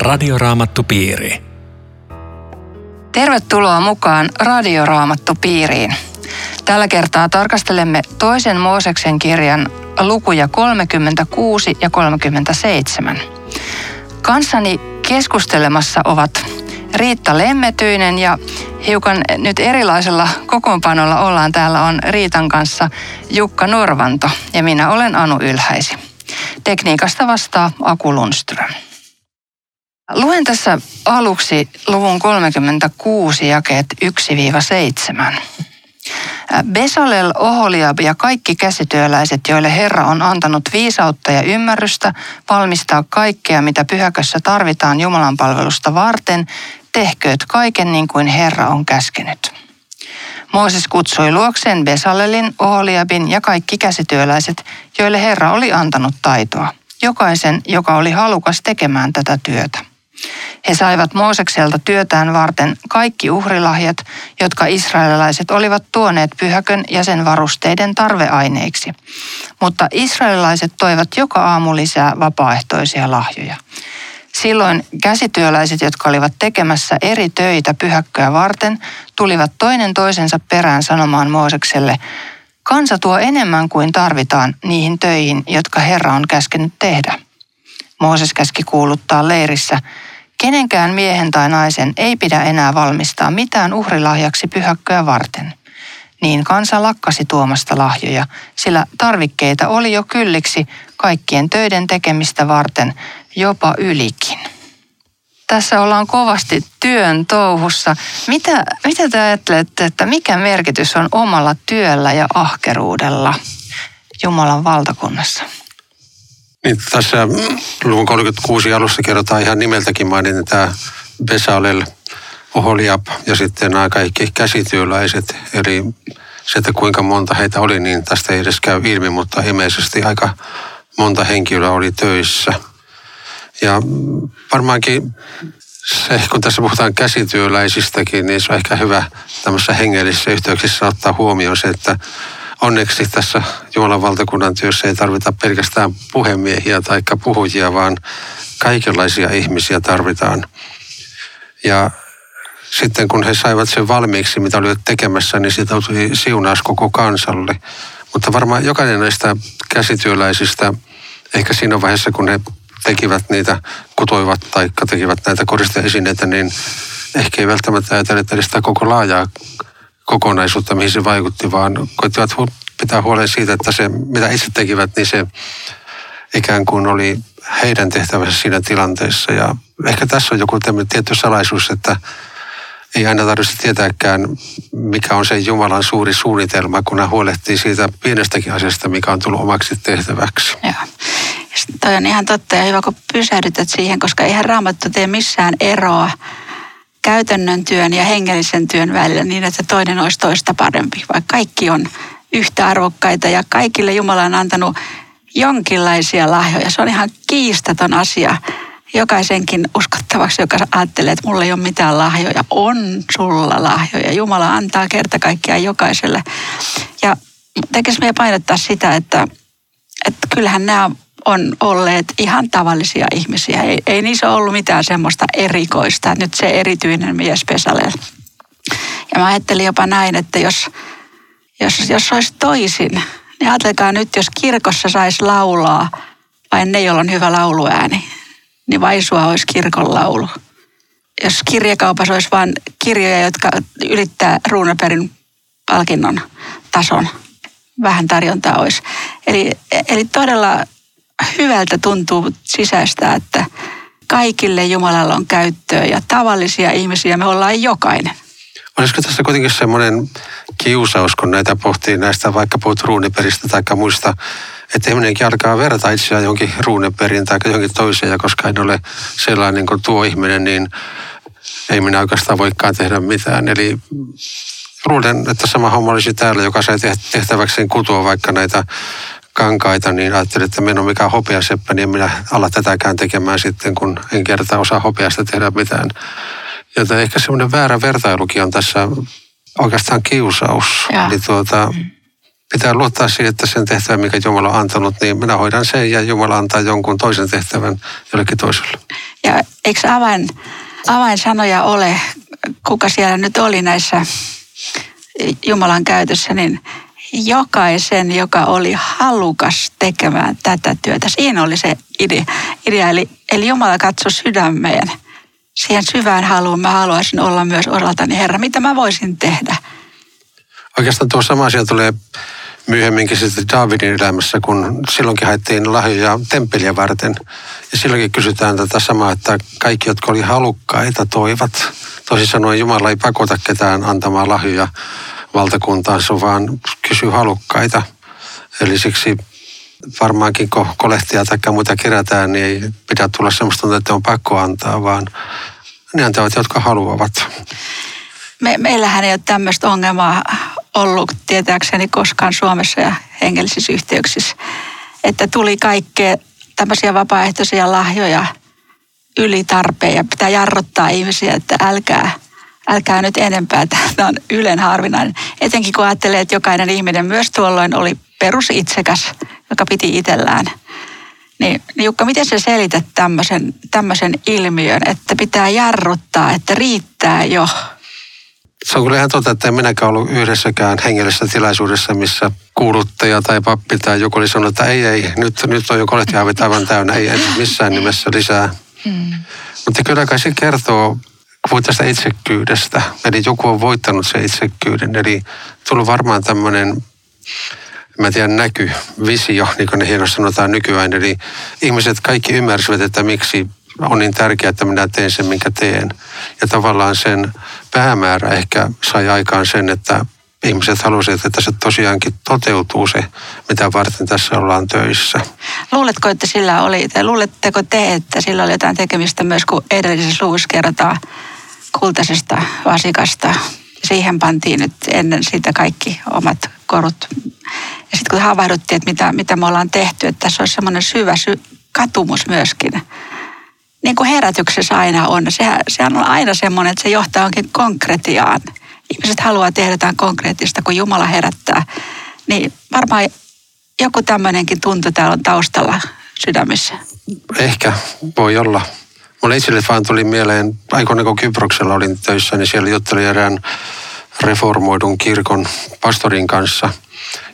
Radioraamattupiiri. Tervetuloa mukaan Radioraamattupiiriin. Tällä kertaa tarkastelemme toisen Mooseksen kirjan lukuja 36 ja 37. Kanssani keskustelemassa ovat Riitta Lemmetyinen ja hiukan nyt erilaisella kokoonpanolla ollaan täällä on Riitan kanssa Jukka Norvanto ja minä olen Anu Ylhäisi. Tekniikasta vastaa Aku Lundström. Luen tässä aluksi luvun 36 jakeet 1-7. Besalel, Oholiab ja kaikki käsityöläiset, joille Herra on antanut viisautta ja ymmärrystä valmistaa kaikkea, mitä pyhäkössä tarvitaan Jumalan palvelusta varten, tehkööt kaiken niin kuin Herra on käskenyt. Mooses kutsui luokseen Besalelin, Oholiabin ja kaikki käsityöläiset, joille Herra oli antanut taitoa. Jokaisen, joka oli halukas tekemään tätä työtä. He saivat Moosekselta työtään varten kaikki uhrilahjat, jotka israelilaiset olivat tuoneet pyhäkön ja sen varusteiden tarveaineiksi. Mutta israelilaiset toivat joka aamu lisää vapaaehtoisia lahjoja. Silloin käsityöläiset, jotka olivat tekemässä eri töitä pyhäkköä varten, tulivat toinen toisensa perään sanomaan Moosekselle, kansa tuo enemmän kuin tarvitaan niihin töihin, jotka Herra on käskenyt tehdä. Mooses käski kuuluttaa leirissä, kenenkään miehen tai naisen ei pidä enää valmistaa mitään uhrilahjaksi pyhäkköä varten. Niin kansa lakkasi tuomasta lahjoja, sillä tarvikkeita oli jo kylliksi kaikkien töiden tekemistä varten, jopa ylikin. Tässä ollaan kovasti työn touhussa. Mitä, mitä te ajattelette, että mikä merkitys on omalla työllä ja ahkeruudella Jumalan valtakunnassa? Niin, tässä luvun 36 alussa kerrotaan ihan nimeltäkin mainiten tämä Besalel, Oholiab ja sitten nämä kaikki käsityöläiset. Eli se, että kuinka monta heitä oli, niin tästä ei edes käy ilmi, mutta ilmeisesti aika monta henkilöä oli töissä – ja varmaankin se, kun tässä puhutaan käsityöläisistäkin, niin se on ehkä hyvä tämmöisessä hengellisissä yhteyksissä ottaa huomioon se, että onneksi tässä Jumalan valtakunnan työssä ei tarvita pelkästään puhemiehiä tai puhujia, vaan kaikenlaisia ihmisiä tarvitaan. Ja sitten kun he saivat sen valmiiksi, mitä olivat tekemässä, niin siitä tuli siunaus koko kansalle. Mutta varmaan jokainen näistä käsityöläisistä, ehkä siinä vaiheessa, kun he tekivät niitä, kutoivat tai tekivät näitä koristeesineitä, niin ehkä ei välttämättä ajatelleet edes sitä koko laajaa kokonaisuutta, mihin se vaikutti, vaan koittivat pitää huolen siitä, että se, mitä itse tekivät, niin se ikään kuin oli heidän tehtävänsä siinä tilanteessa. Ja ehkä tässä on joku tietty salaisuus, että ei aina tarvitse tietääkään, mikä on se Jumalan suuri suunnitelma, kun hän huolehtii siitä pienestäkin asiasta, mikä on tullut omaksi tehtäväksi. Joo. Toi on ihan totta ja hyvä, kun pysähdytät siihen, koska eihän Raamattu tee missään eroa käytännön työn ja hengellisen työn välillä niin, että toinen olisi toista parempi, vaikka kaikki on yhtä arvokkaita ja kaikille Jumala on antanut jonkinlaisia lahjoja. Se on ihan kiistaton asia jokaisenkin uskottavaksi, joka ajattelee, että mulla ei ole mitään lahjoja. On sulla lahjoja. Jumala antaa kerta kaikkiaan jokaiselle. Ja tekisi meidän painottaa sitä, että, että kyllähän nämä on olleet ihan tavallisia ihmisiä. Ei, ei niissä ollut mitään semmoista erikoista. Nyt se erityinen mies Pesalel. Ja mä ajattelin jopa näin, että jos, jos, jos olisi toisin, niin ajatelkaa nyt, jos kirkossa saisi laulaa vain ne, joilla on hyvä lauluääni, niin vaisua olisi kirkon laulu. Jos kirjakaupassa olisi vain kirjoja, jotka ylittää Ruunaperin palkinnon tason, vähän tarjontaa olisi. Eli, eli todella hyvältä tuntuu sisäistä, että kaikille Jumalalla on käyttöä ja tavallisia ihmisiä me ollaan jokainen. Olisiko tässä kuitenkin semmoinen kiusaus, kun näitä pohtii näistä vaikka puhut ruuniperistä tai muista, että ihminenkin alkaa verrata itseään johonkin ruuneperin tai johonkin toiseen, ja koska en ole sellainen kuin tuo ihminen, niin ei minä oikeastaan voikaan tehdä mitään. Eli luulen, että sama homma olisi täällä, joka sai tehtäväkseen kutua vaikka näitä kankaita, niin ajattelin, että minä en ole mikään hopeaseppä, niin en minä ala tätäkään tekemään sitten, kun en kertaa osaa hopeasta tehdä mitään. Joten ehkä semmoinen väärä vertailukin on tässä oikeastaan kiusaus. Ja. Eli tuota, pitää luottaa siihen, että sen tehtävän, mikä Jumala on antanut, niin minä hoidan sen ja Jumala antaa jonkun toisen tehtävän jollekin toiselle. Ja eikö avain, avainsanoja ole, kuka siellä nyt oli näissä Jumalan käytössä, niin jokaisen, joka oli halukas tekemään tätä työtä. Siinä oli se idea. idea eli, eli Jumala katsoi sydämeen. Siihen syvään haluun mä haluaisin olla myös osaltani, Herra, mitä mä voisin tehdä. Oikeastaan tuo sama asia tulee myöhemminkin sitten Davidin elämässä, kun silloinkin haettiin lahjoja temppeliä varten. Ja silloinkin kysytään tätä samaa, että kaikki, jotka oli halukkaita, toivat. Toisin sanoen Jumala ei pakota ketään antamaan lahjoja valtakuntaansa, vaan kysyy halukkaita. Eli siksi varmaankin kun kolehtia tai muita kerätään, niin ei pidä tulla semmoista että on pakko antaa, vaan ne antavat, jotka haluavat. Me, meillähän ei ole tämmöistä ongelmaa ollut tietääkseni koskaan Suomessa ja hengellisissä yhteyksissä, että tuli kaikkea tämmöisiä vapaaehtoisia lahjoja yli tarpeen ja pitää jarruttaa ihmisiä, että älkää, älkää nyt enempää, tämä on ylen harvinainen. Etenkin kun ajattelee, että jokainen ihminen myös tuolloin oli perusitsekäs, joka piti itsellään. Niin, niin Jukka, miten sä selität tämmöisen, tämmöisen ilmiön, että pitää jarruttaa, että riittää jo? Se on kyllä ihan totta, että en minäkään ollut yhdessäkään hengellisessä tilaisuudessa, missä kuuluttaja tai pappi tai joku oli sanonut, että ei, ei, nyt, nyt on jo kolehtihaavit aivan täynnä, ei, ei missään nimessä lisää. Mm. Mutta kyllä kai se kertoo puhuit tästä itsekkyydestä. Eli joku on voittanut sen itsekkyyden. Eli tullut varmaan tämmöinen, mä tiedän, näky, visio, niin kuin ne hienosti sanotaan nykyään. Eli ihmiset kaikki ymmärsivät, että miksi on niin tärkeää, että minä teen sen, minkä teen. Ja tavallaan sen päämäärä ehkä sai aikaan sen, että ihmiset halusivat, että se tosiaankin toteutuu se, mitä varten tässä ollaan töissä. Luuletko, että sillä oli, tai luuletteko te, että sillä oli jotain tekemistä myös, kun edellisessä luvussa kerrotaan kultaisesta vasikasta. Siihen pantiin nyt ennen sitä kaikki omat korut. Ja sitten kun havahduttiin, että mitä, mitä me ollaan tehty, että tässä olisi semmoinen syvä sy- katumus myöskin niin kuin herätyksessä aina on. Sehän, sehän on aina semmoinen, että se johtaa onkin konkretiaan. Ihmiset haluaa tehdä jotain konkreettista, kun Jumala herättää. Niin varmaan joku tämmöinenkin tunto täällä on taustalla sydämissä. Ehkä voi olla. Mulle itselle vaan tuli mieleen, aikoina kun Kyproksella olin töissä, niin siellä juttelin erään reformoidun kirkon pastorin kanssa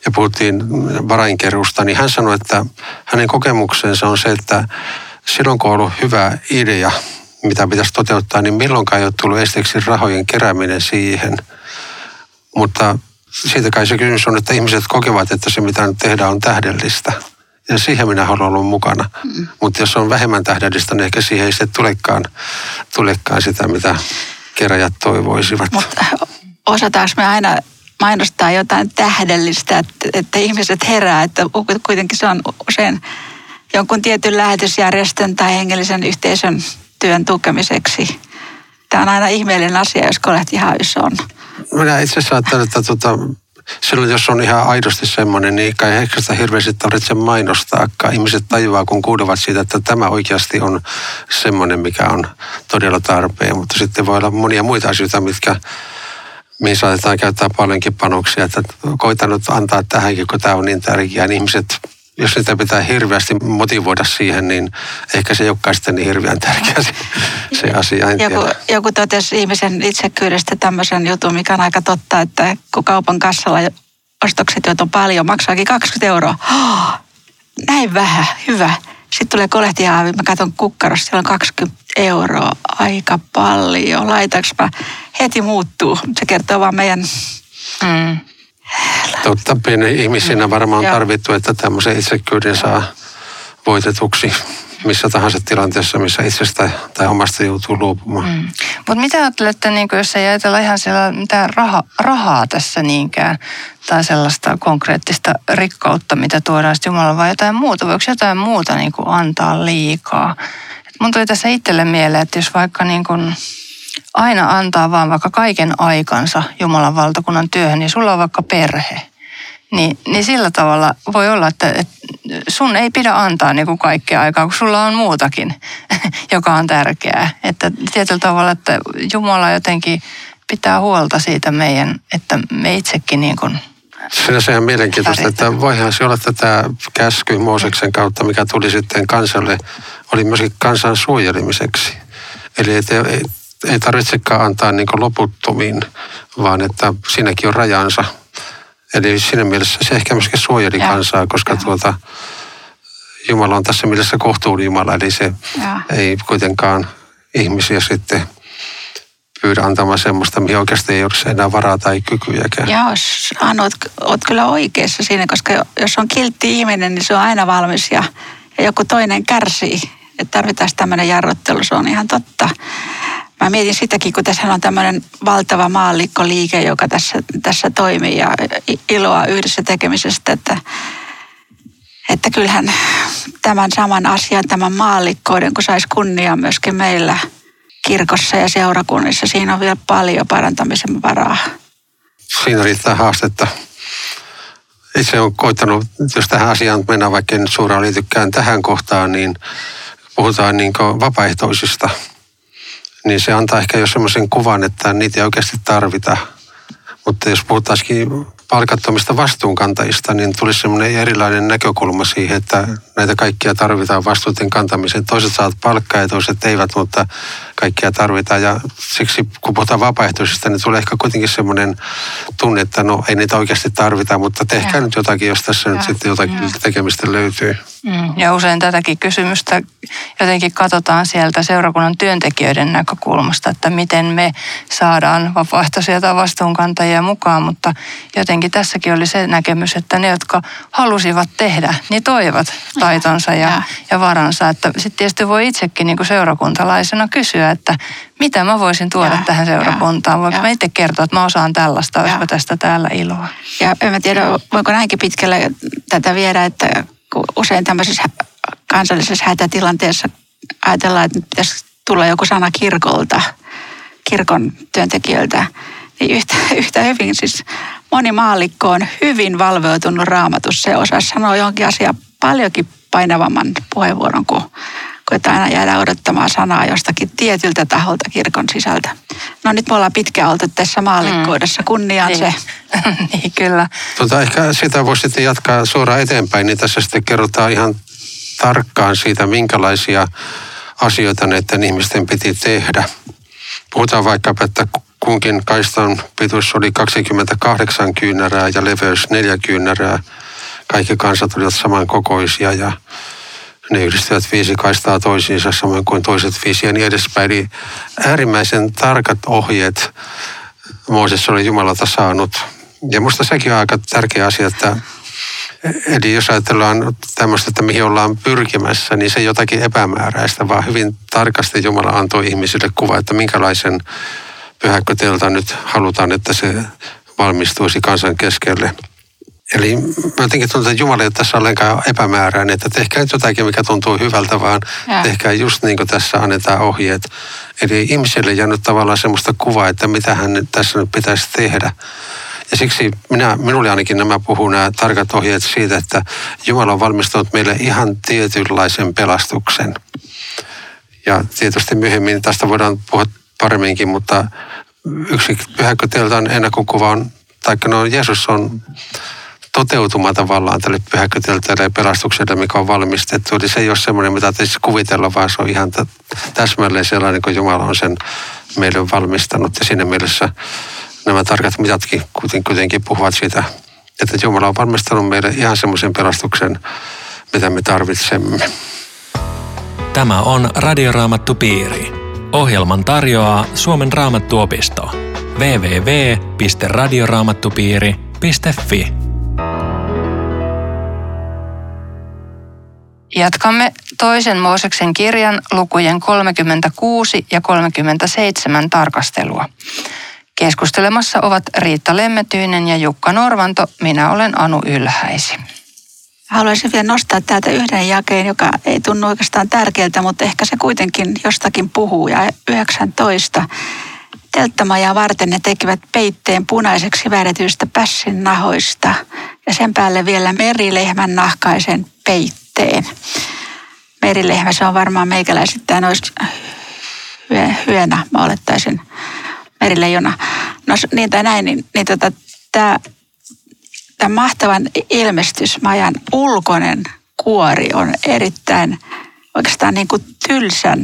ja puhuttiin varainkeruusta, niin hän sanoi, että hänen kokemuksensa on se, että silloin kun on ollut hyvä idea, mitä pitäisi toteuttaa, niin milloinkaan ei ole tullut esteeksi rahojen kerääminen siihen. Mutta siitä kai se kysymys on, että ihmiset kokevat, että se mitä nyt tehdään on tähdellistä. Ja siihen minä haluan olla mukana. Mm. Mutta jos on vähemmän tähdellistä, niin ehkä siihen ei sitten tulekaan, tulekaan sitä, mitä keräjät toivoisivat. Mutta osataanko me aina mainostaa jotain tähdellistä, että, että ihmiset herää, että kuitenkin se on usein jonkun tietyn lähetysjärjestön tai hengellisen yhteisön työn tukemiseksi. Tämä on aina ihmeellinen asia, jos kolehtihaavissa on. Minä itse asiassa ajattelen, että tuota, silloin jos on ihan aidosti semmoinen, niin kai ehkä sitä hirveästi tarvitse mainostaakaan. Ihmiset tajuaa, kun kuulevat siitä, että tämä oikeasti on semmoinen, mikä on todella tarpeen. Mutta sitten voi olla monia muita asioita, mitkä mihin saatetaan käyttää paljonkin panoksia. Että koitan nyt antaa tähänkin, kun tämä on niin tärkeää. Niin ihmiset jos niitä pitää hirveästi motivoida siihen, niin ehkä se ei olekaan sitten niin hirveän tärkeä se, se asia. En joku, joku totesi ihmisen itsekyydestä tämmöisen jutun, mikä on aika totta, että kun kaupan kassalla ostokset, joita on paljon, maksaakin 20 euroa. Oh, näin vähän, hyvä. Sitten tulee kolehtihaavi, mä katson kukkarossa, siellä on 20 euroa, aika paljon. Laitaks mä? Heti muuttuu. Se kertoo vaan meidän mm Totta, pieni ihmisinä varmaan on tarvittu, että tämmöisen itsekyyden saa voitetuksi missä tahansa tilanteessa, missä itsestä tai omasta joutuu luopumaan. Mm. Mutta mitä ajattelette, niin jos ei ajatella ihan siellä mitään raha, rahaa tässä niinkään, tai sellaista konkreettista rikkautta, mitä tuodaan sitten Jumala, vai jotain muuta? Voiko jotain muuta niin kuin antaa liikaa? Et mun tuli tässä itselle mieleen, että jos vaikka niin kuin aina antaa vaan vaikka kaiken aikansa Jumalan valtakunnan työhön, niin sulla on vaikka perhe. Niin, niin sillä tavalla voi olla, että, että sun ei pidä antaa niin kuin kaikkea aikaa, kun sulla on muutakin, joka on tärkeää. Että tietyllä tavalla, että Jumala jotenkin pitää huolta siitä meidän, että me itsekin niin kuin Sinänsä ihan mielenkiintoista, että voihan se olla tätä käsky Mooseksen kautta, mikä tuli sitten kansalle, oli myöskin kansan suojelemiseksi. Eli ei, tarvitsekaan antaa niin loputtomiin, vaan että siinäkin on rajansa. Eli siinä mielessä se ehkä myöskin suojeli ja, kansaa, koska ja. tuota, Jumala on tässä mielessä kohtuun Jumala, eli se ja. ei kuitenkaan ihmisiä sitten pyydä antamaan semmoista, mihin oikeasti ei ole enää varaa tai kykyjäkään. Joo, Anu, oot, oot kyllä oikeassa siinä, koska jos on kiltti ihminen, niin se on aina valmis ja, ja joku toinen kärsii. Että tarvitaan tämmöinen jarruttelu, se on ihan totta. Mä mietin sitäkin, kun tässä on tämmöinen valtava maallikkoliike, joka tässä, tässä toimii ja iloa yhdessä tekemisestä, että, että kyllähän tämän saman asian, tämän maallikkoiden, kun saisi kunnia myöskin meillä – kirkossa ja seurakunnissa. Siinä on vielä paljon parantamisen varaa. Siinä riittää haastetta. Itse olen koittanut, jos tähän asiaan mennään, vaikka en suoraan liitykään tähän kohtaan, niin puhutaan niin vapaaehtoisista. Niin se antaa ehkä jo semmoisen kuvan, että niitä ei oikeasti tarvita. Mutta jos puhutaankin palkattomista vastuunkantajista, niin tulisi semmoinen erilainen näkökulma siihen, että näitä kaikkia tarvitaan vastuuten kantamiseen. Toiset saavat palkkaa ja toiset eivät, mutta kaikkia tarvitaan. Ja siksi kun puhutaan vapaaehtoisista, niin tulee ehkä kuitenkin semmoinen tunne, että no ei niitä oikeasti tarvita, mutta tehkää ja. nyt jotakin, jos tässä ja. nyt sitten jotakin ja. tekemistä löytyy. Mm. Ja usein tätäkin kysymystä jotenkin katsotaan sieltä seurakunnan työntekijöiden näkökulmasta, että miten me saadaan vapaaehtoisia tai vastuunkantajia mukaan, mutta jotenkin tässäkin oli se näkemys, että ne, jotka halusivat tehdä, niin toivat taitonsa ja, ja. ja varansa. Että sitten tietysti voi itsekin niin kuin seurakuntalaisena kysyä, että mitä mä voisin tuoda ja, tähän seurakuntaan. Voinko ja. mä itse kertoa, että mä osaan tällaista, olisiko tästä täällä iloa? Ja en mä tiedä, voiko näinkin pitkälle tätä viedä, että usein tämmöisessä kansallisessa hätätilanteessa ajatellaan, että pitäisi tulla joku sana kirkolta, kirkon työntekijöiltä, niin yhtä, yhtä hyvin siis moni maallikko on hyvin valveutunut raamatussa ja osaa sanoa jonkin asian paljonkin painavamman puheenvuoron kuin, että aina jäädään odottamaan sanaa jostakin tietyltä taholta kirkon sisältä. No nyt me ollaan pitkään oltu tässä maallikkoudessa, kunniaan niin. se. niin, kyllä. Tota, ehkä sitä voisi sitten jatkaa suoraan eteenpäin, niin tässä sitten kerrotaan ihan tarkkaan siitä, minkälaisia asioita näiden ihmisten piti tehdä. Puhutaan vaikka, että kunkin kaistan pituus oli 28 kyynärää ja leveys 4 kyynärää. Kaikki kansat olivat samankokoisia ja ne yhdistyvät viisi kaistaa toisiinsa samoin kuin toiset viisi ja niin edespäin. Eli äärimmäisen tarkat ohjeet Mooses oli Jumalalta saanut. Ja musta sekin on aika tärkeä asia, että Eli jos ajatellaan tämmöistä, että mihin ollaan pyrkimässä, niin se jotakin epämääräistä, vaan hyvin tarkasti Jumala antoi ihmisille kuva, että minkälaisen pyhäkkötelta nyt halutaan, että se valmistuisi kansan keskelle. Eli mä jotenkin tuntuu, että Jumala ei tässä ollenkaan epämääräinen, että tehkää nyt jotakin, mikä tuntuu hyvältä, vaan ja. tehkää just niin kuin tässä annetaan ohjeet. Eli ihmiselle ei jäänyt tavallaan semmoista kuvaa, että mitä hän tässä nyt pitäisi tehdä. Ja siksi minä, minulle ainakin nämä puhuu nämä tarkat ohjeet siitä, että Jumala on valmistanut meille ihan tietynlaisen pelastuksen. Ja tietysti myöhemmin tästä voidaan puhua paremminkin, mutta yksi pyhäköteiltaan ennakkokuva on, tai no Jeesus on toteutuma tavallaan tälle pyhäköteltäjälle ja pelastukselle, mikä on valmistettu. Eli se ei ole semmoinen, mitä täytyisi kuvitella, vaan se on ihan täsmälleen sellainen, kun Jumala on sen meille valmistanut. Ja siinä mielessä nämä tarkat mitatkin kuitenkin puhuvat siitä, että Jumala on valmistanut meille ihan semmoisen pelastuksen, mitä me tarvitsemme. Tämä on Radioraamattu Piiri. Ohjelman tarjoaa Suomen raamattuopisto. www.radioraamattupiiri.fi Jatkamme toisen Mooseksen kirjan lukujen 36 ja 37 tarkastelua. Keskustelemassa ovat Riitta Lemmetyinen ja Jukka Norvanto. Minä olen Anu Ylhäisi. Haluaisin vielä nostaa täältä yhden jakeen, joka ei tunnu oikeastaan tärkeältä, mutta ehkä se kuitenkin jostakin puhuu. Ja 19. Telttamajaa varten ne tekivät peitteen punaiseksi väärätyistä pässin nahoista ja sen päälle vielä merilehmän nahkaisen peitteen. Merilehmä, se on varmaan meikäläisittäin olisi hyönä, mä olettaisin merileijona. No niin tai näin, niin, niin tota, tämä mahtavan ilmestysmajan ulkoinen kuori on erittäin oikeastaan niin kuin tylsän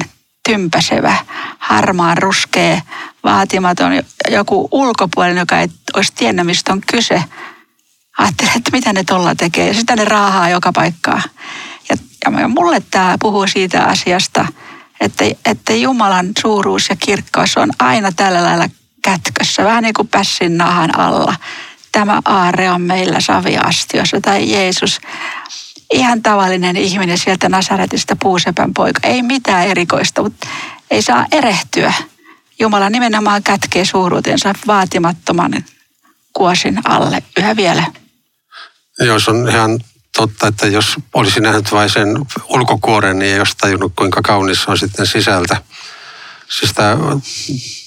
tympäsevä, harmaan ruskea, vaatimaton joku ulkopuolinen, joka ei olisi tiennyt, mistä on kyse. Ajattelin, että mitä ne tuolla tekee. Ja sitä ne raahaa joka paikkaa. Ja, ja mulle tämä puhuu siitä asiasta, että, että Jumalan suuruus ja kirkkaus on aina tällä lailla kätkössä, vähän niin kuin pässin nahan alla. Tämä aare on meillä saviastiossa tai Jeesus ihan tavallinen ihminen sieltä Nasaretista puusepän poika. Ei mitään erikoista, mutta ei saa erehtyä. Jumala nimenomaan kätkee suuruutensa vaatimattoman kuosin alle yhä vielä. Joo, se on ihan totta, että jos olisi nähnyt vain sen ulkokuoren, niin ei olisi tajunnut kuinka kaunis on sitten sisältä. Siis tämä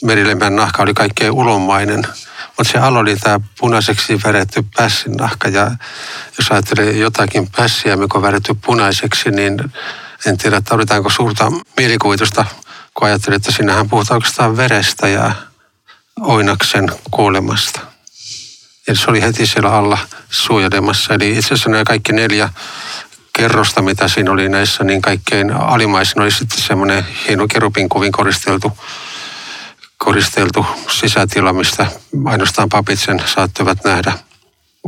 merilemmän nahka oli kaikkein ulommainen – mutta se alo oli tämä punaiseksi väretty pässinnahka ja jos ajattelee jotakin pässiä, mikä on väretty punaiseksi, niin en tiedä, odotetaanko suurta mielikuvitusta, kun ajattelee, että sinähän puhutaan oikeastaan verestä ja oinaksen kuolemasta. Eli se oli heti siellä alla suojelemassa. Eli itse asiassa nämä kaikki neljä kerrosta, mitä siinä oli näissä, niin kaikkein alimaisin oli sitten semmoinen hieno kerupin kuvin koristeltu koristeltu sisätila, mistä ainoastaan papit sen saattoivat nähdä.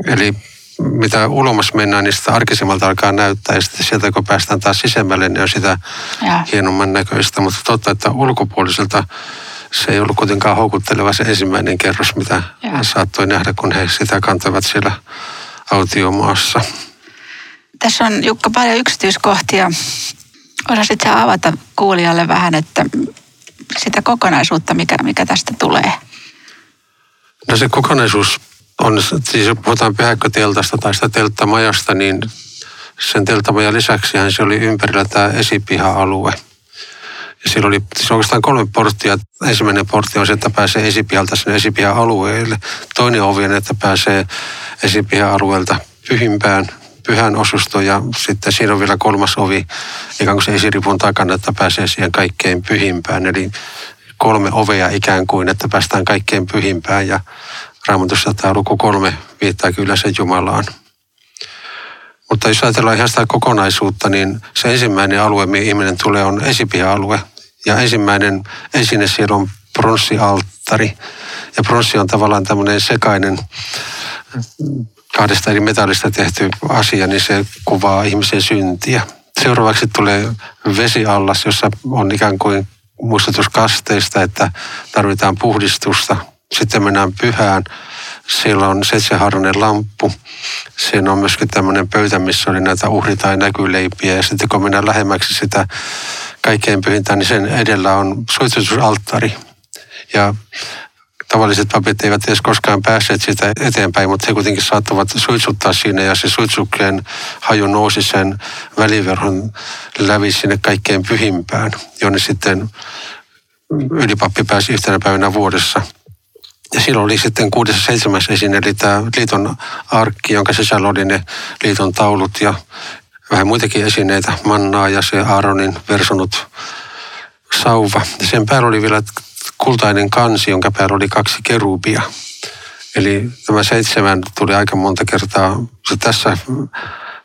Eli mitä ulomas mennään, niin sitä arkisemmalta alkaa näyttää. Ja sitten sieltä kun päästään taas sisemmälle, niin on sitä ja. hienomman näköistä. Mutta totta, että ulkopuoliselta se ei ollut kuitenkaan houkutteleva se ensimmäinen kerros, mitä ja. saattoi nähdä, kun he sitä kantavat siellä autiomaassa. Tässä on Jukka paljon yksityiskohtia. Osasit avata kuulijalle vähän, että sitä kokonaisuutta, mikä, mikä tästä tulee? No se kokonaisuus on, siis jos puhutaan pyhäkköteltasta tai sitä telttamajasta, niin sen telttamajan lisäksi se oli ympärillä tämä esipiha-alue. Siellä oli siis oikeastaan kolme porttia. Ensimmäinen portti on se, että pääsee esipihalta sinne esipiha-alueelle. Toinen ovi on, että pääsee esipiha-alueelta pyhimpään pyhän osusto ja sitten siinä on vielä kolmas ovi ikään kuin se esiripun takana, että pääsee siihen kaikkein pyhimpään. Eli kolme ovea ikään kuin, että päästään kaikkein pyhimpään ja Raamatussa tämä luku kolme viittaa kyllä se Jumalaan. Mutta jos ajatellaan ihan sitä kokonaisuutta, niin se ensimmäinen alue, mihin ihminen tulee, on esipiha-alue. Ja ensimmäinen esine siellä on pronssialttari. Ja pronssi on tavallaan tämmöinen sekainen kahdesta eri metallista tehty asia, niin se kuvaa ihmisen syntiä. Seuraavaksi tulee vesiallas, jossa on ikään kuin muistutus kasteista, että tarvitaan puhdistusta. Sitten mennään pyhään. Siellä on seitsemänharroinen lamppu. Siinä on myöskin tämmöinen pöytä, missä oli näitä uhri- tai näkyleipiä. Ja sitten kun mennään lähemmäksi sitä kaikkein pyhintä, niin sen edellä on suitsutusalttari. Ja tavalliset papit eivät edes koskaan päässeet siitä eteenpäin, mutta he kuitenkin saattavat suitsuttaa siinä ja se suitsukkeen haju nousi sen väliverhon läpi sinne kaikkein pyhimpään, jonne sitten ylipappi pääsi yhtenä päivänä vuodessa. Ja silloin oli sitten kuudes ja seitsemäs esine, eli tämä liiton arkki, jonka sisällä oli ne liiton taulut ja vähän muitakin esineitä, mannaa ja se Aaronin versonut sauva. Ja sen päällä oli vielä kultainen kansi, jonka päällä oli kaksi kerubia. Eli tämä seitsemän tuli aika monta kertaa se tässä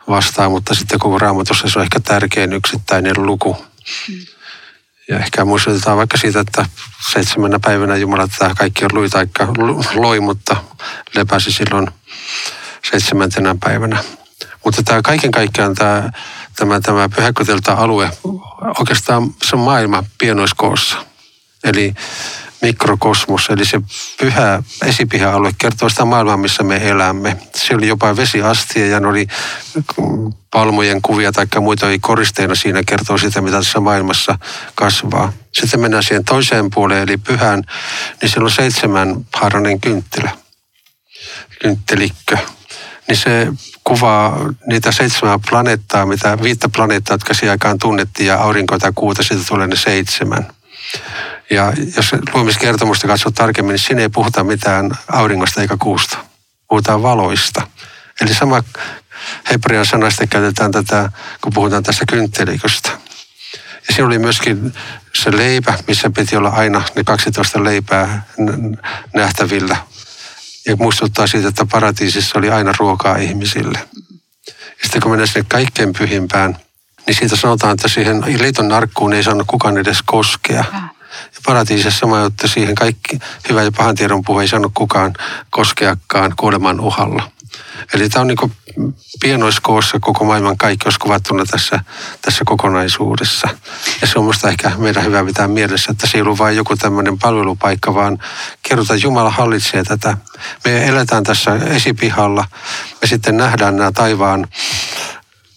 vastaan, mutta sitten koko raamatussa se on ehkä tärkein yksittäinen luku. Ja ehkä muistutetaan vaikka siitä, että seitsemänä päivänä Jumala tätä kaikki on lui taikka loi, mutta lepäsi silloin seitsemäntenä päivänä. Mutta tämä kaiken kaikkiaan tämä, tämä, tämä pyhäköteltä alue, oikeastaan se on maailma pienoiskoossa. Eli mikrokosmos, eli se pyhä esipiha-alue kertoo sitä maailmaa, missä me elämme. Se oli jopa vesiastia ja ne oli palmojen kuvia tai muita oli koristeina siinä kertoo sitä, mitä tässä maailmassa kasvaa. Sitten mennään siihen toiseen puoleen, eli pyhään, niin siellä on seitsemän haarainen kynttilä, kynttelikkö. Niin se kuvaa niitä seitsemän planeettaa, mitä viittä planeettaa, jotka siihen aikaan tunnettiin, ja aurinko tai kuuta, siitä tulee ne seitsemän. Ja jos luomiskertomusta katsoo tarkemmin, niin siinä ei puhuta mitään auringosta eikä kuusta. Puhutaan valoista. Eli sama hebrean sanasta käytetään tätä, kun puhutaan tästä kyntteliköstä. Ja siinä oli myöskin se leipä, missä piti olla aina ne 12 leipää nähtävillä. ja muistuttaa siitä, että paratiisissa oli aina ruokaa ihmisille. Ja sitten kun mennään sinne kaikkein pyhimpään, niin siitä sanotaan, että siihen liiton narkkuun ei saanut kukaan edes koskea. Ja paratiisissa sama, että siihen kaikki hyvä ja pahan tiedon puhe ei saanut kukaan koskeakaan kuoleman uhalla. Eli tämä on niin pienoiskoossa koko maailman kaikki olisi kuvattuna tässä, tässä kokonaisuudessa. Ja se on minusta ehkä meidän hyvä pitää mielessä, että se ei ollut vain joku tämmöinen palvelupaikka, vaan kerrotaan, Jumala hallitsee tätä. Me eletään tässä esipihalla ja sitten nähdään nämä taivaan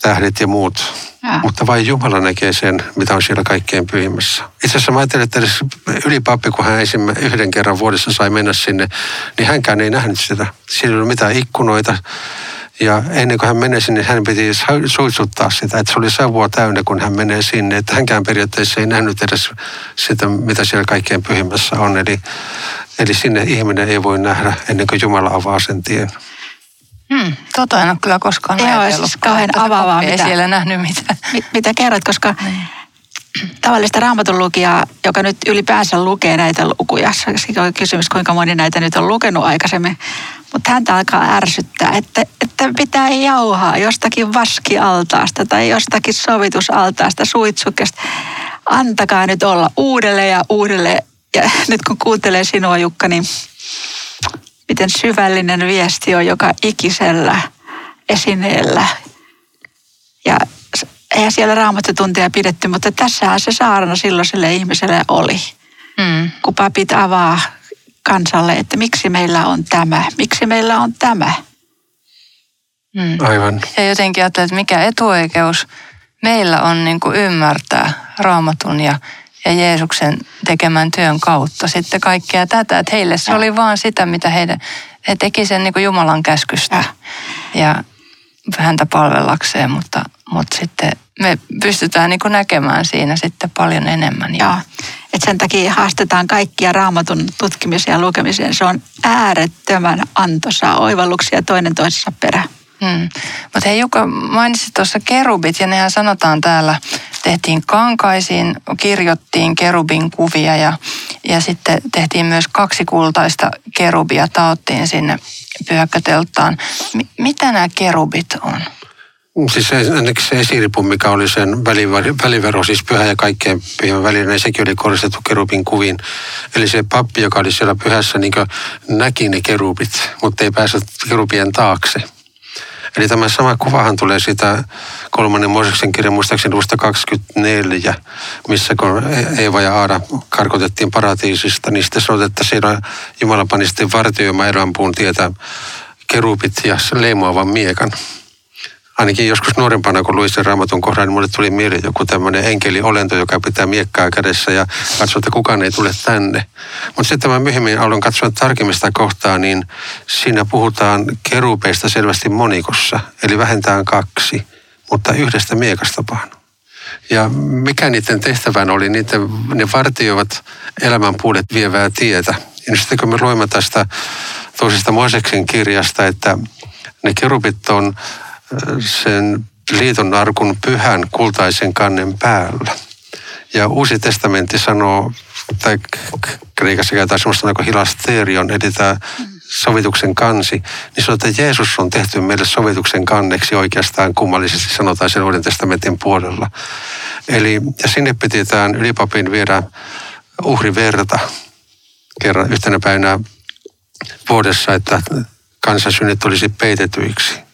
tähdet ja muut. Ja. Mutta vain Jumala näkee sen, mitä on siellä kaikkein pyhimmässä. Itse asiassa mä ajattelin, että edes ylipappi, kun hän yhden kerran vuodessa sai mennä sinne, niin hänkään ei nähnyt sitä. Siinä ei ollut mitään ikkunoita. Ja ennen kuin hän menee sinne, hän piti suitsuttaa sitä, että se oli savua täynnä, kun hän menee sinne. Että hänkään periaatteessa ei nähnyt edes sitä, mitä siellä kaikkein pyhimmässä on. Eli, eli sinne ihminen ei voi nähdä ennen kuin Jumala avaa sen tien. Hmm, tota en ole kyllä koskaan Joo, ajatellut. siis kauhean avaavaa. Ei mitä, siellä nähnyt mitään. Mit, mitä kerrot, koska niin. tavallista raamatun lukijaa, joka nyt ylipäänsä lukee näitä lukuja, se on kysymys, kuinka moni näitä nyt on lukenut aikaisemmin, mutta häntä alkaa ärsyttää, että, että pitää jauhaa jostakin vaskialtaasta tai jostakin sovitusaltaasta, suitsukesta. Antakaa nyt olla uudelleen ja uudelleen. Ja nyt kun kuuntelee sinua Jukka, niin miten syvällinen viesti on joka ikisellä esineellä. Ja eihän siellä raamattotuntia pidetty, mutta tässähän se saarna silloiselle ihmiselle oli. Mm. Kun papit avaa kansalle, että miksi meillä on tämä, miksi meillä on tämä. Mm. Aivan. Ja jotenkin ajattelin, että mikä etuoikeus meillä on niin kuin ymmärtää raamatun ja ja Jeesuksen tekemän työn kautta sitten kaikkea tätä. Että heille se ja. oli vaan sitä, mitä heidän, he teki sen niin kuin Jumalan käskystä ja, ja häntä palvellakseen, mutta, mutta sitten me pystytään niin kuin näkemään siinä sitten paljon enemmän. Ja, Et sen takia haastetaan kaikkia raamatun tutkimiseen ja lukemiseen. Se on äärettömän antoisaa oivalluksia toinen toisessa perä. Hmm. Mutta hei Jukka, mainitsit tuossa kerubit ja nehän sanotaan täällä, tehtiin kankaisiin, kirjottiin kerubin kuvia ja, ja sitten tehtiin myös kaksi kultaista kerubia, taottiin sinne pyhäkköteltaan. M- mitä nämä kerubit on? Siis se, se esiripu, mikä oli sen välivero, siis pyhä ja kaikkeen pyhän välinen, niin sekin oli koristettu kerubin kuviin. Eli se pappi, joka oli siellä pyhässä, niin näki ne kerubit, mutta ei päässyt kerubien taakse. Eli tämä sama kuvahan tulee sitä kolmannen Mooseksen kirjan muistaakseni luvusta 24, missä kun Eeva ja Aada karkotettiin paratiisista, niin sitten sanotaan, että siellä Jumala pani sitten vartioimaan elämänpuun tietä kerupit ja leimuavan miekan ainakin joskus nuorempana, kun luin sen raamatun kohdan, niin mulle tuli mieleen joku tämmöinen enkeliolento, joka pitää miekkaa kädessä ja katsoo, että kukaan ei tule tänne. Mutta sitten mä myöhemmin aloin katsoa tarkemmin sitä kohtaa, niin siinä puhutaan kerupeista selvästi monikossa, eli vähentään kaksi, mutta yhdestä miekasta vaan. Ja mikä niiden tehtävän oli, niiden, ne vartioivat elämän puolet vievää tietä. Ja sitten kun me luemme tästä toisesta Mooseksen kirjasta, että ne kerubit on sen liiton arkun pyhän kultaisen kannen päällä. Ja Uusi testamentti sanoo, tai Kreikassa käytetään sellaista kuin hilasterion, eli tämä sovituksen kansi, niin sanotaan, että Jeesus on tehty meille sovituksen kanneksi oikeastaan kummallisesti sanotaan sen Uuden testamentin puolella. Eli ja sinne pititään ylipapin viedä uhriverta kerran yhtenä päivänä vuodessa, että kansansynnit olisi peitetyiksi.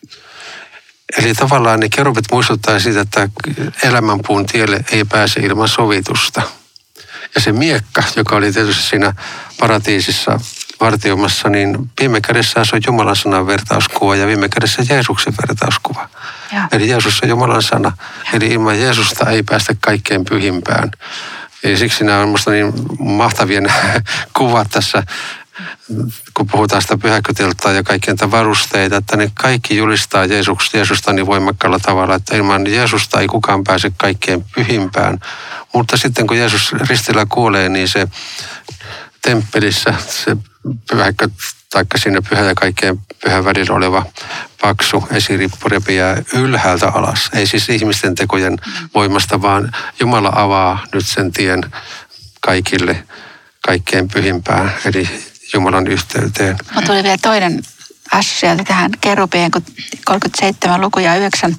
Eli tavallaan ne kerubit muistuttaa siitä, että elämänpuun tielle ei pääse ilman sovitusta. Ja se miekka, joka oli tietysti siinä paratiisissa vartiomassa, niin viime kädessä se on Jumalan sanan vertauskuva ja viime kädessä Jeesuksen vertauskuva. Ja. Eli Jeesus on Jumalan sana. Ja. Eli ilman Jeesusta ei päästä kaikkein pyhimpään. Eli siksi nämä on minusta niin mahtavia kuvat tässä kun puhutaan sitä pyhäköteltaa ja kaikkien varusteita, että ne kaikki julistaa Jeesus, Jeesusta niin voimakkaalla tavalla, että ilman Jeesusta ei kukaan pääse kaikkeen pyhimpään. Mutta sitten kun Jeesus ristillä kuolee, niin se temppelissä se pyhäkö, taikka siinä pyhä ja kaikkeen pyhän välillä oleva paksu esirippu repiää ylhäältä alas. Ei siis ihmisten tekojen voimasta, vaan Jumala avaa nyt sen tien kaikille kaikkein pyhimpään. Eli Jumalan yhteyteen. Mutta tuli vielä toinen assosiaatio tähän kerubien, kun 37 luku ja 9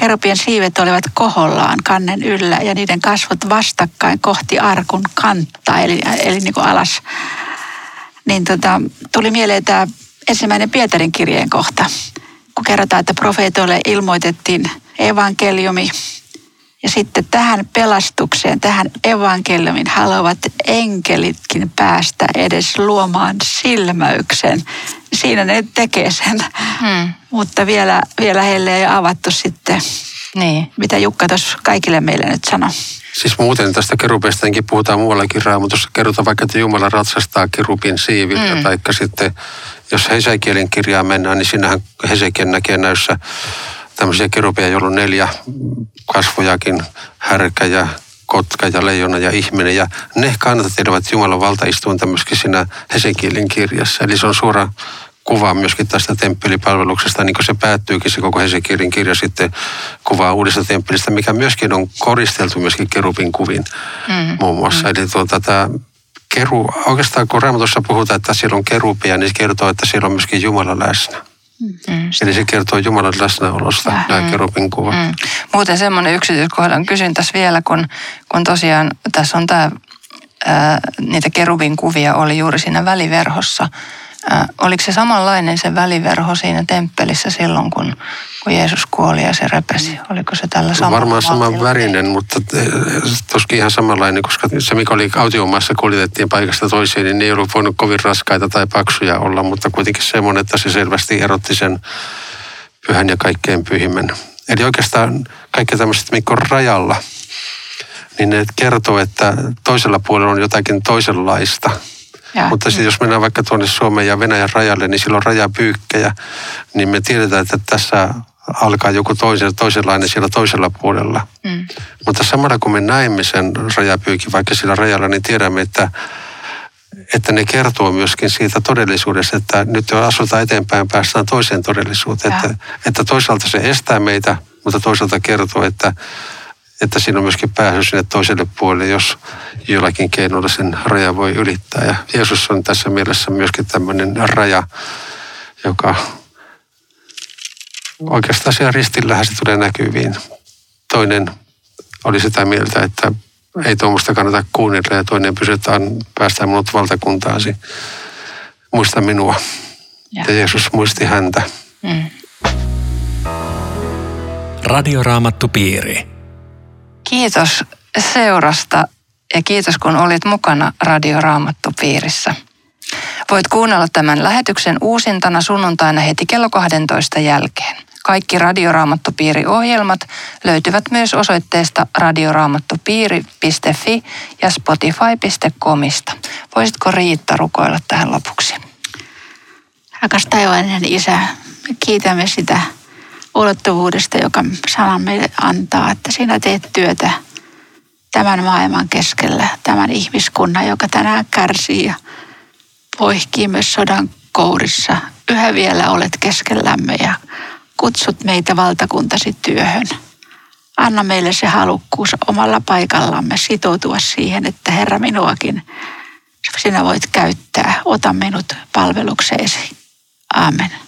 kerubien siivet olivat kohollaan kannen yllä ja niiden kasvot vastakkain kohti arkun kantaa, eli, eli niin kuin alas. Niin tota, tuli mieleen tämä ensimmäinen Pietarin kirjeen kohta, kun kerrotaan, että profeetoille ilmoitettiin evankeliumi, ja sitten tähän pelastukseen, tähän evankeliumin haluavat enkelitkin päästä edes luomaan silmäyksen. Siinä ne tekee sen, hmm. mutta vielä, vielä heille ei avattu sitten, niin. mitä Jukka tuossa kaikille meille nyt sanoi. Siis muuten tästä kerupeistakin puhutaan muuallakin raamatussa. Kerrotaan vaikka, että Jumala ratsastaa kerupin siivillä, mm. tai sitten jos Hesekielin kirjaa mennään, niin siinähän Hesekiel näkee näissä tämmöisiä kerubeja, joilla on neljä kasvojakin, härkä ja kotka ja leijona ja ihminen. Ja ne kannattelevat Jumalan valtaistuinta myöskin siinä Hesekielin kirjassa. Eli se on suora kuva myöskin tästä temppelipalveluksesta, niin kuin se päättyykin se koko Hesekielin kirja sitten kuvaa uudesta temppelistä, mikä myöskin on koristeltu myöskin kerubin kuvin mm. muun muassa. Mm. Eli tuota, tämä keru, oikeastaan kun Raamatussa puhutaan, että siellä on kerupia, niin se kertoo, että siellä on myöskin Jumala läsnä. Mm. Eli se kertoo Jumalan läsnäolosta, ja. nämä kerubin kuvat. Mm. Muuten semmoinen yksityiskohdan kysyn tässä vielä, kun, kun tosiaan tässä on tämä, ää, niitä kerubin kuvia oli juuri siinä väliverhossa. Ää, oliko se samanlainen se väliverho siinä temppelissä silloin, kun, kun Jeesus kuoli ja se repesi? Oliko se tällä samalla Varmaan saman värinen, mutta tuskin ihan samanlainen, koska se mikä oli autiomaassa kuljetettiin paikasta toiseen, niin ne ei ollut voinut kovin raskaita tai paksuja olla, mutta kuitenkin semmoinen, että se selvästi erotti sen pyhän ja kaikkein pyhimmän. Eli oikeastaan kaikki tämmöiset, mikä on rajalla, niin ne kertoo, että toisella puolella on jotakin toisenlaista – ja. Mutta sitten jos mennään vaikka tuonne Suomen ja Venäjän rajalle, niin silloin rajapyykkejä, niin me tiedetään, että tässä alkaa joku toisen, toisenlainen siellä toisella puolella. Mm. Mutta samalla kun me näemme sen rajapyykin vaikka sillä rajalla, niin tiedämme, että, että ne kertoo myöskin siitä todellisuudesta, että nyt jo asutaan eteenpäin, päästään toiseen todellisuuteen. Että, että toisaalta se estää meitä, mutta toisaalta kertoo, että että siinä on myöskin pääsy sinne toiselle puolelle, jos jollakin keinoilla sen raja voi ylittää. Ja Jeesus on tässä mielessä myöskin tämmöinen raja, joka oikeastaan siellä ristillähän se tulee näkyviin. Toinen oli sitä mieltä, että ei tuommoista kannata kuunnella ja toinen pysytään, päästään minut valtakuntaasi. Muista minua. Ja, ja Jeesus muisti häntä. Mm. Radioraamattu piiri. Kiitos seurasta ja kiitos kun olit mukana Radio Raamattu-piirissä. Voit kuunnella tämän lähetyksen uusintana sunnuntaina heti kello 12 jälkeen. Kaikki Radioraamattupiiri-ohjelmat löytyvät myös osoitteesta radioraamattupiiri.fi ja spotify.comista. Voisitko Riitta rukoilla tähän lopuksi? Rakas taivainen Isä, me kiitämme sitä ulottuvuudesta, joka sana meille antaa, että sinä teet työtä tämän maailman keskellä, tämän ihmiskunnan, joka tänään kärsii ja voihkii myös sodan kourissa. Yhä vielä olet keskellämme ja kutsut meitä valtakuntasi työhön. Anna meille se halukkuus omalla paikallamme sitoutua siihen, että Herra minuakin sinä voit käyttää. Ota minut palvelukseesi. Amen.